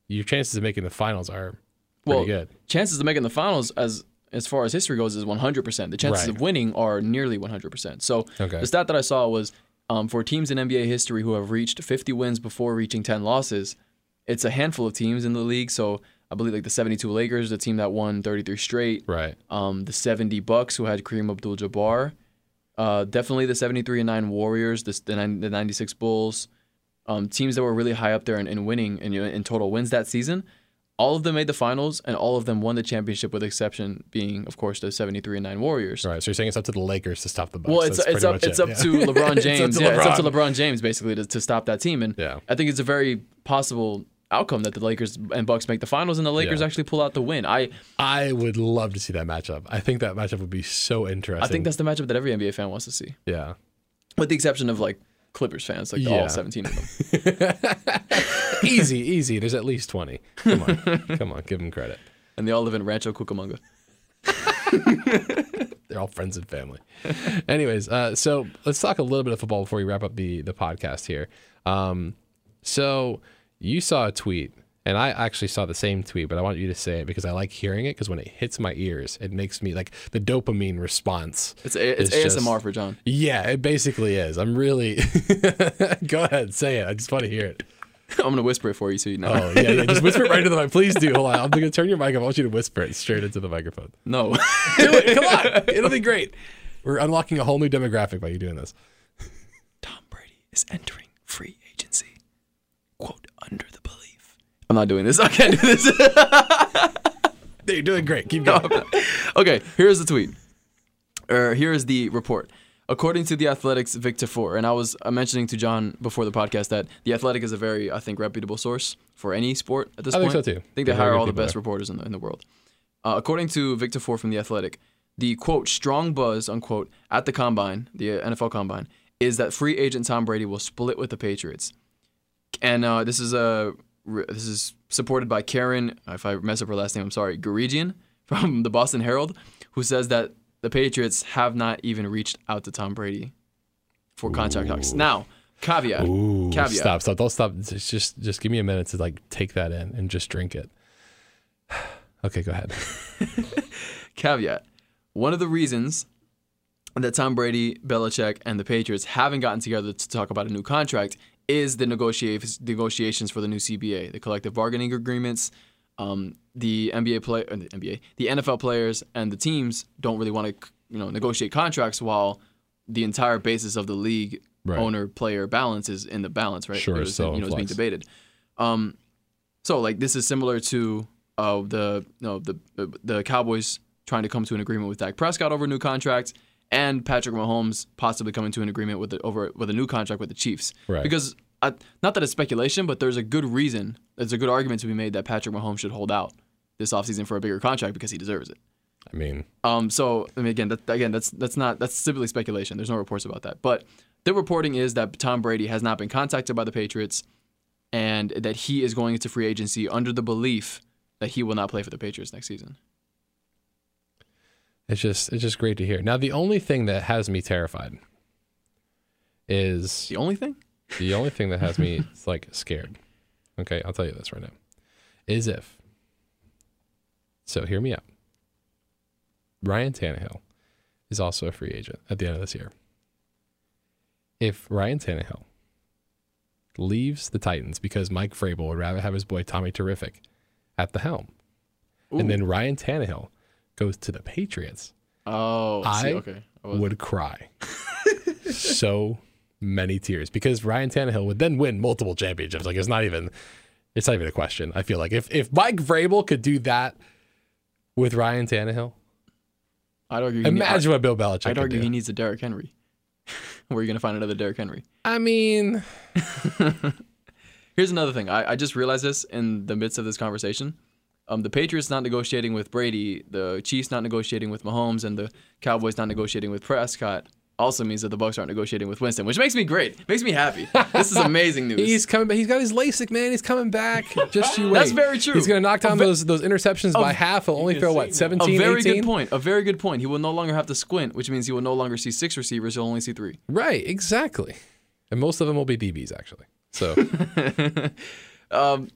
your chances of making the finals are well, good. chances of making the finals as as far as history goes is 100%. The chances Right. of winning are nearly 100%. So Okay. the stat that I saw was um, for teams in NBA history who have reached 50 wins before reaching 10 losses, it's a handful of teams in the league. So I believe like the 72 Lakers, the team that won 33 straight, Right. um, the 70 Bucks who had Kareem Abdul-Jabbar, uh, definitely the 73 and 9 Warriors, the, the, 96 Bulls, um, teams that were really high up there in, in winning and know, in total wins that season. All of them made the finals, and all of them won the championship, with exception being, of course, the 73 and 9 Warriors. Right. So you're saying it's up to the Lakers to stop the Bucks. Well, it's it's up it's it, up yeah. to LeBron It's up James. to yeah, it's up to LeBron. LeBron James basically to, to stop that team. And Yeah. I think it's a very possible outcome that the Lakers and Bucks make the finals, and the Lakers Yeah. actually pull out the win. I I would love to see that matchup. I think that matchup would be so interesting. I think that's the matchup that every NBA fan wants to see, yeah. with the exception of like Clippers fans, like Yeah. all 17 of them. easy, easy. There's at least twenty. Come on, come on, give them credit. and they all live in Rancho Cucamonga. They're all friends and family. Anyways, uh, so let's talk a little bit of football before we wrap up the the podcast here. Um, so you saw a tweet, and I actually saw the same tweet, but I want you to say it because I like hearing it because when it hits my ears, it makes me like the dopamine response. It's a- it's just- ASMR for John. Yeah, it basically is. I'm really. Go ahead, say it. I just want to hear it. I'm gonna whisper it for you so you know. Oh yeah, yeah. Just whisper it right into the mic. Please do. Hold on. I'm gonna turn your mic. Off. I want you to whisper it straight into the microphone. No. Do it. Come on. It'll be great. We're unlocking a whole new demographic by you doing this. Tom Brady is entering free agency. Quote under the. I'm not doing this. I can't do this. You're doing great. Keep going. okay, here's the tweet. Or here's the report. according to the Athletics, Victor Four, and I was uh, mentioning to John before the podcast that the Athletic is a very, I think, reputable source for any sport at this I point. think so too. I think they hire all the best there. reporters in the, in the world. Uh, according to Victor Four from the Athletic, the quote strong buzz unquote at the combine, the NFL combine, is that free agent Tom Brady will split with the Patriots, and uh, this is a this is supported by Karen. If I mess up her last name, I'm sorry, Guregian from the Boston Herald, who says that the Patriots have not even reached out to Tom Brady for contract talks. Now, caveat, Ooh, caveat. stop, stop, don't stop. Just, just, just give me a minute to like take that in and just drink it. okay, go ahead. caveat. One of the reasons that Tom Brady, Belichick, and the Patriots haven't gotten together to talk about a new contract is the negotiations negotiations for the new CBA, the collective bargaining agreements. Um, the NBA play, uh, the NBA, the NFL players and the teams don't really want to, you know, negotiate contracts while the entire basis of the league Right. owner player balance is in the balance, right? Sure, so you know, it's being debated. Um, so like this is similar to uh, the you know the the Cowboys trying to come to an agreement with Dak Prescott over a new contract, and Patrick Mahomes possibly coming to an agreement with the, over with a new contract with the Chiefs. Right. Because uh, not that it's speculation, but there's a good reason, there's a good argument to be made that Patrick Mahomes should hold out this offseason for a bigger contract because he deserves it. I mean, Um, so I mean, again, that, again, that's that's not that's simply speculation. There's no reports about that. But the reporting is that Tom Brady has not been contacted by the Patriots, and that he is going into free agency under the belief that he will not play for the Patriots next season. It's just, it's just great to hear. Now, the only thing that has me terrified is The only thing, the only thing that has me like scared. Okay, I'll tell you this right now. Is if so, hear me out. Ryan Tannehill is also a free agent at the end of this year. If Ryan Tannehill leaves the Titans because Mike Vrabel would rather have his boy Tommy Terrific at the helm, and then Ryan Tannehill goes to the Patriots, oh, see, I okay, I would cry so many tears because Ryan Tannehill would then win multiple championships. Like it's not even it's not even a question. I feel like if if Mike Vrabel could do that with Ryan Tannehill, I'd argue. he imagine what Bill Belichick I'd could argue do. he needs a Derrick Henry. Where are you gonna find another Derrick Henry? I mean, Here's another thing. I, I just realized this in the midst of this conversation. Um, the Patriots not negotiating with Brady, the Chiefs not negotiating with Mahomes, and the Cowboys not negotiating with Prescott also means that the Bucks aren't negotiating with Winston, which makes me great. Makes me happy. This is amazing news. he's coming back. He's got his LASIK, man. He's coming back. Just you wait. That's very true. He's gonna knock down ve- those those interceptions by half. He'll only throw see what now. 17, a very 18? good point. A very good point. He will no longer have to squint, which means he will no longer see six receivers. He'll only see three. Right, exactly. And most of them will be DBs actually. So Um,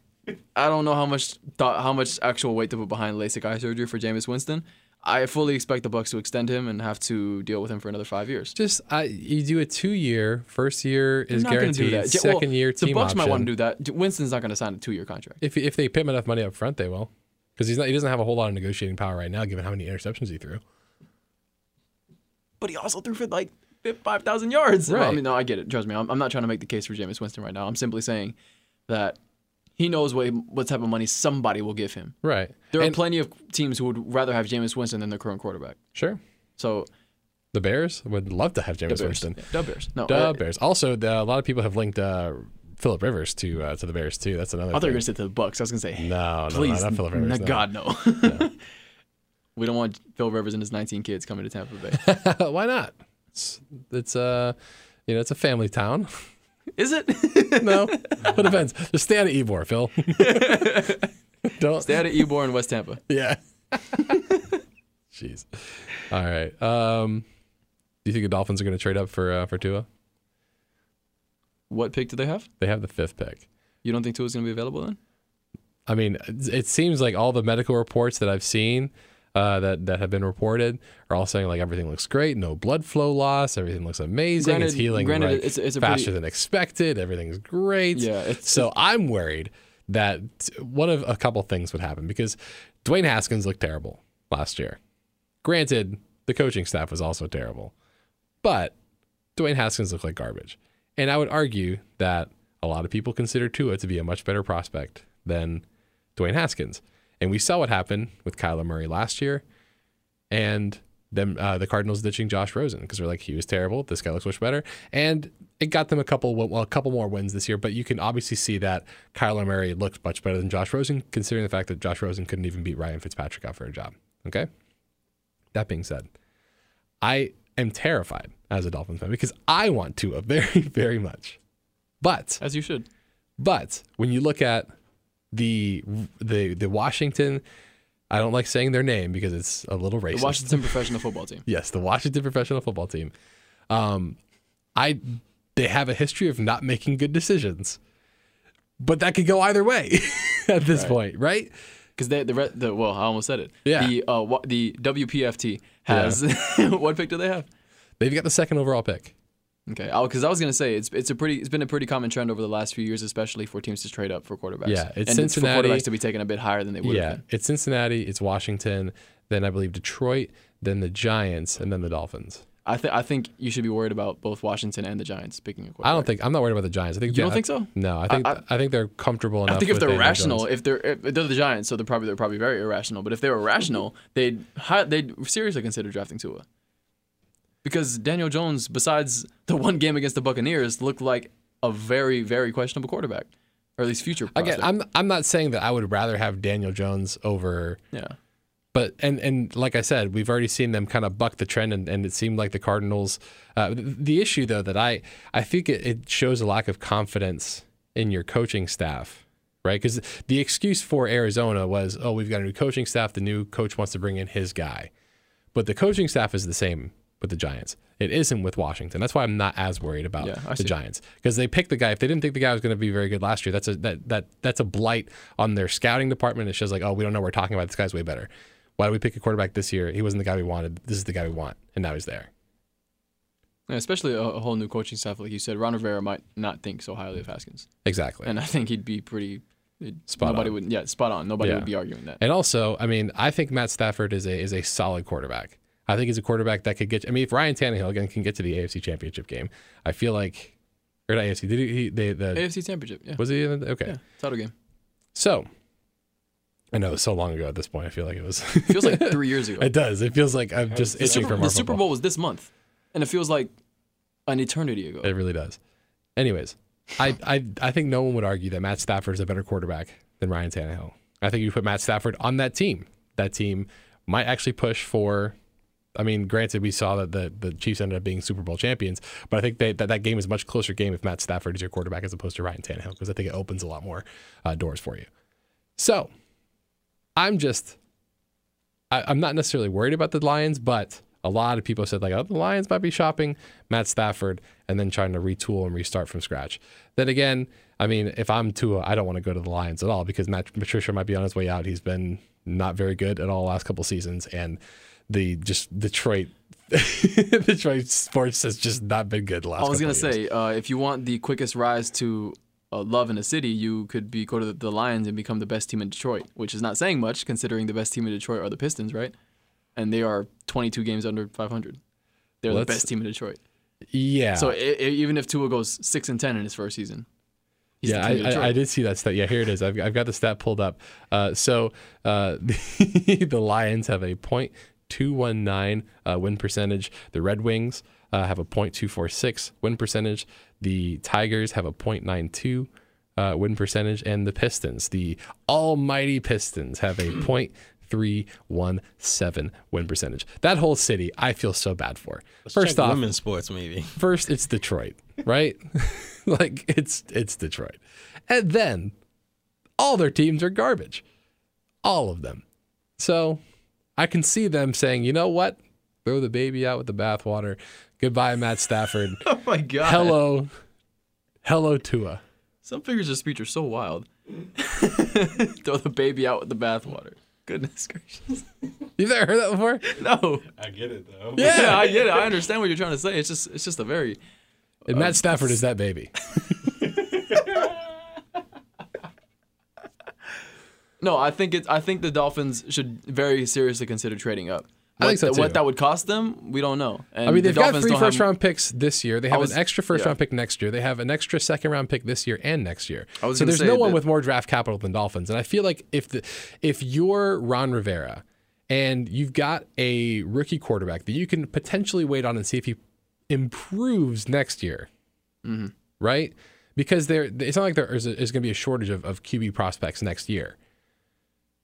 I don't know how much thought, how much actual weight to put behind LASIK eye surgery for Jameis Winston. I fully expect the Bucks to extend him and have to deal with him for another five years. just I, you do a two year. First year is They're not gonna do guaranteed. Ja- well, Second year the Bucks option. might want to do that. Winston's not going to sign a two-year contract. If if they pay him enough money up front, they will. Because he's not. He doesn't have a whole lot of negotiating power right now, given how many interceptions he threw. But he also threw for like five thousand yards. Well, I mean, no, I get it. Trust me, I'm, I'm not trying to make the case for Jameis Winston right now. I'm simply saying that he knows what what type of money somebody will give him. Right. There And- are plenty of teams who would rather have Jameis Winston than their current quarterback. Sure. So The Bears would love to have Jameis Winston. Yeah, the Bears. No, The uh, Bears. Also, the, a lot of people have linked uh, Philip Rivers to uh, to the Bears too. That's another. I thought you were going to say to the Bucks. I was going to say, No, no, please, no, not Philip Rivers. no, no. God, no. we don't want Phil Rivers and his 19 kids coming to Tampa Bay. Why not? It's it's uh, you know, it's a family town. Is it? No, it depends. Just stay out of Ybor, Phil. Don't. Stay out of Ybor in West Tampa. Yeah. Jeez. All right. Um, do you think the Dolphins are going to trade up for uh, for Tua? What pick do they have? They have the fifth pick. You don't think Tua's going to be available then? I mean, it it seems like all the medical reports that I've seen uh, that that have been reported are all saying like everything looks great, no blood flow loss, everything looks amazing, it's healing granted, like, it's- it's faster pretty- than expected, everything's great. Yeah, it's- so I'm worried that one of a couple things would happen because Dwayne Haskins looked terrible last year. Granted, the coaching staff was also terrible, but Dwayne Haskins looked like garbage. And I would argue that a lot of people consider Tua to be a much better prospect than Dwayne Haskins. And we saw what happened with Kyler Murray last year. And them uh, the Cardinals ditching Josh Rosen because they're like he was terrible. This guy looks much better, and it got them a couple well a couple more wins this year. But you can obviously see that Kyler Murray looked much better than Josh Rosen, considering the fact that Josh Rosen couldn't even beat Ryan Fitzpatrick out for a job. Okay. That being said, I am terrified as a Dolphins fan because I want Tua very very much, but As you should. but when you look at the the the Washington, I don't like saying their name because it's a little racist. The Washington professional football team. yes, the Washington professional football team. Um, I they have a history of not making good decisions, but that could go either way at this point, right? Because they the, re- the well, I almost said it. Yeah. The uh, the WPFT has what pick do they have? They've got the second overall pick. Okay, oh, because I was gonna say it's it's a pretty it's been a pretty common trend over the last few years, especially for teams to trade up for quarterbacks. Yeah, it's and Cincinnati- for quarterbacks to be taken a bit higher than they would Yeah, have been. it's Cincinnati, it's Washington, then I believe Detroit, then the Giants, and then the Dolphins. I think I think you should be worried about both Washington and the Giants picking a quarterback. I don't think I'm not worried about the Giants. I think You don't think so? No, I think I, I- think they're comfortable enough. I think if they're rational, if they're if they're the Giants, so they're probably they're probably very irrational. But if they were rational, they'd they'd seriously consider drafting Tua. Because Daniel Jones, besides the one game against the Buccaneers, looked like a very very questionable quarterback, or at least future. Again, prospect. I'm I'm not saying that I would rather have Daniel Jones over, yeah. but and and like I said, we've already seen them kind of buck the trend, and, and it seemed like the Cardinals. Uh, the, the issue though that I I think it, it shows a lack of confidence in your coaching staff, right? Because the excuse for Arizona was, oh, we've got a new coaching staff. The new coach wants to bring in his guy, but the coaching staff is the same with the Giants. It isn't with Washington. That's why I'm not as worried about Yeah, the see. Giants because they picked the guy. If they didn't think the guy was going to be very good last year, that's a that that that's a blight on their scouting department. It shows like, oh, we don't know what we're talking about. This guy's way better. Why do we pick a quarterback this year? He wasn't the guy we wanted. This is the guy we want, and now he's there. Yeah, especially a, a whole new coaching staff, like you said. Ron Rivera might not think so highly of Haskins, Exactly. and I think he'd be pretty. Spot nobody on. would, yeah, spot on. Nobody Yeah. would be arguing that. And also, I mean, I think Matt Stafford is a is a solid quarterback. I think he's a quarterback that could get. I mean, if Ryan Tannehill again can get to the AFC Championship game, I feel like, or not AFC. Did he? he they, the AFC Championship, yeah, was he? In the, okay. yeah, title game. So, I know it's so long ago at this point. I feel like it was. Feels like three years ago. it does. It feels like I'm just The itching Super, for the more Super football. Bowl was this month, and it feels like an eternity ago. It really does. Anyways, I, I I think no one would argue that Matt Stafford is a better quarterback than Ryan Tannehill. I think you put Matt Stafford on that team. That team might actually push for. I mean, granted, we saw that the, the Chiefs ended up being Super Bowl champions, but I think they, that that game is a much closer game if Matt Stafford is your quarterback as opposed to Ryan Tannehill because I think it opens a lot more uh, doors for you. So, I'm just, I, I'm not necessarily worried about the Lions, but a lot of people said like, oh, the Lions might be shopping Matt Stafford and then trying to retool and restart from scratch. Then again, I mean, if I'm Tua, I don't want to go to the Lions at all because Matt Patricia might be on his way out. He's been not very good at all last couple seasons, and the just Detroit. Detroit sports has just not been good last. I was gonna say, uh, if you want the quickest rise to uh, love in a city, you could be go to the, the Lions and become the best team in Detroit, which is not saying much considering the best team in Detroit are the Pistons, right? And they are 22 games under 500. They're Well, the best team in Detroit. yeah. So i i even if Tua goes six and 10 in his first season, he's yeah, I, I, I did see that stat. Yeah, here it is. I've, I've got the stat pulled up. Uh, so uh, the, the Lions have a .219 uh, win percentage. The Red Wings uh, have a .246 win percentage. The Tigers have a .92 uh, win percentage, and the Pistons, the almighty Pistons, have a .317 win percentage. That whole city, I feel so bad for. First Check off, women's sports maybe. First, it's Detroit, right? like it's it's Detroit, and then all their teams are garbage, all of them. So I can see them saying, you know what? Throw the baby out with the bathwater. Goodbye, Matt Stafford. oh my God. hello, hello, Tua. Some figures of speech are so wild. Throw the baby out with the bathwater. Goodness gracious. You've never heard that before? No. I get it though. Yeah, I get it. I understand what you're trying to say. It's just it's just a very And Matt Stafford is that baby. No, I think it. I think the Dolphins should very seriously consider trading up. I What, think so, too. What that would cost them, we don't know. And I mean, they've got Dolphins three first have- round picks this year. They have was- an extra first yeah. round pick next year. They have an extra second round pick this year and next year. I so there's no one with more draft capital than Dolphins. And I feel like if the if you're Ron Rivera and you've got a rookie quarterback that you can potentially wait on and see if he improves next year, mm-hmm. right? Because there, it's not like there is, is going to be a shortage of, of QB prospects next year.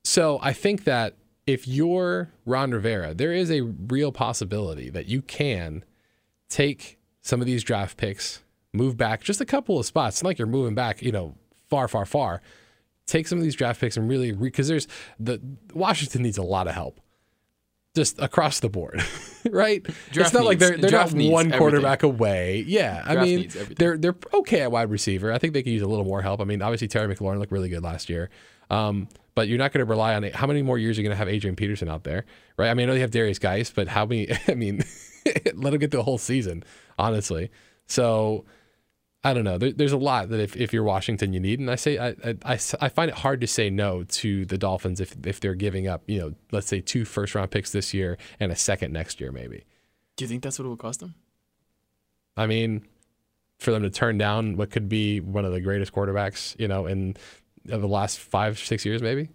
So I think that if you're Ron Rivera, there is a real possibility that you can take some of these draft picks, move back just a couple of spots. It's not like you're moving back, you know, far, far, far. Take some of these draft picks and really, because there's the Washington needs a lot of help, just across the board, right? Draft it's not like they're they're draft not needs one everything. quarterback away. Yeah, I mean they're they're okay at wide receiver. I think they could use a little more help. I mean, obviously Terry McLaurin looked really good last year. Um, but you're not going to rely on it. How many more years are you going to have Adrian Peterson out there, right? I mean, I know they have Derrius Guice, but how many? I mean, let him get the whole season, honestly. So I don't know. There, there's a lot that if, if you're Washington, you need, and I say I, I, I find it hard to say no to the Dolphins if if they're giving up, you know, let's say two first round picks this year and a second next year, maybe. Do you think that's what it will cost them? I mean, for them to turn down what could be one of the greatest quarterbacks, you know, in of the last five six years, maybe.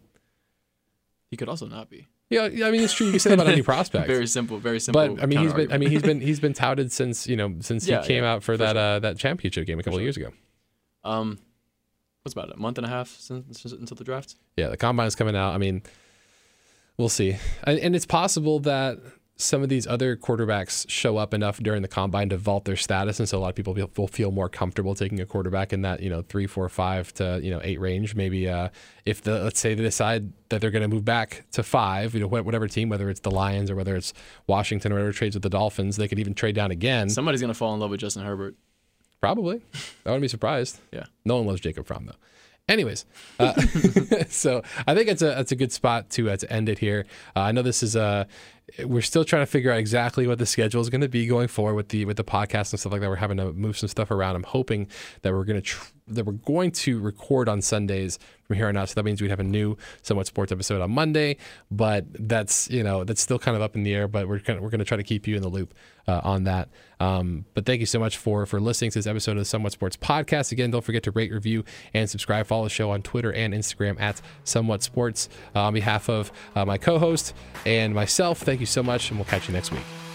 He could also not be. Yeah, yeah, I mean it's true. You can say that about any prospect. Very simple, very simple. but I mean, he's been. I mean, he's been. He's been touted since you know since Yeah, he came yeah, out for, that uh, that championship game a couple of years ago. um, what's about a month and a half since, since until the draft? Yeah, the combine is coming out. I mean, we'll see. And, and it's possible that some of these other quarterbacks show up enough during the combine to vault their status, and so a lot of people will- will feel more comfortable taking a quarterback in that you know three, four, five to you know eight range. Maybe uh, if the let's say they decide that they're going to move back to five, you know whatever team, whether it's the Lions or whether it's Washington or whatever trades with the Dolphins, they could even trade down again. Somebody's gonna fall in love with Justin Herbert. Probably. I wouldn't be surprised. Yeah. No one loves Jacob Fromm though. Anyways, uh, so I think it's a it's a good spot to uh, to end it here. Uh, I know this is uh we're still trying to figure out exactly what the schedule is going to be going forward with the with the podcast and stuff like that. We're having to move some stuff around. I'm hoping that we're going to tr- that we're going to record on Sundays from here on out. So that means we'd have a new somewhat sports episode on Monday, but that's you know that's still kind of up in the air. But we're kind of, we're going to try to keep you in the loop uh, on that. Um, but thank you so much for for listening to this episode of the Somewhat Sports Podcast. Again, don't forget to rate, review, and subscribe. Follow the show on Twitter and Instagram at Somewhat Sports. Uh, on behalf of uh, my co-host and myself, thank you so much, and we'll catch you next week.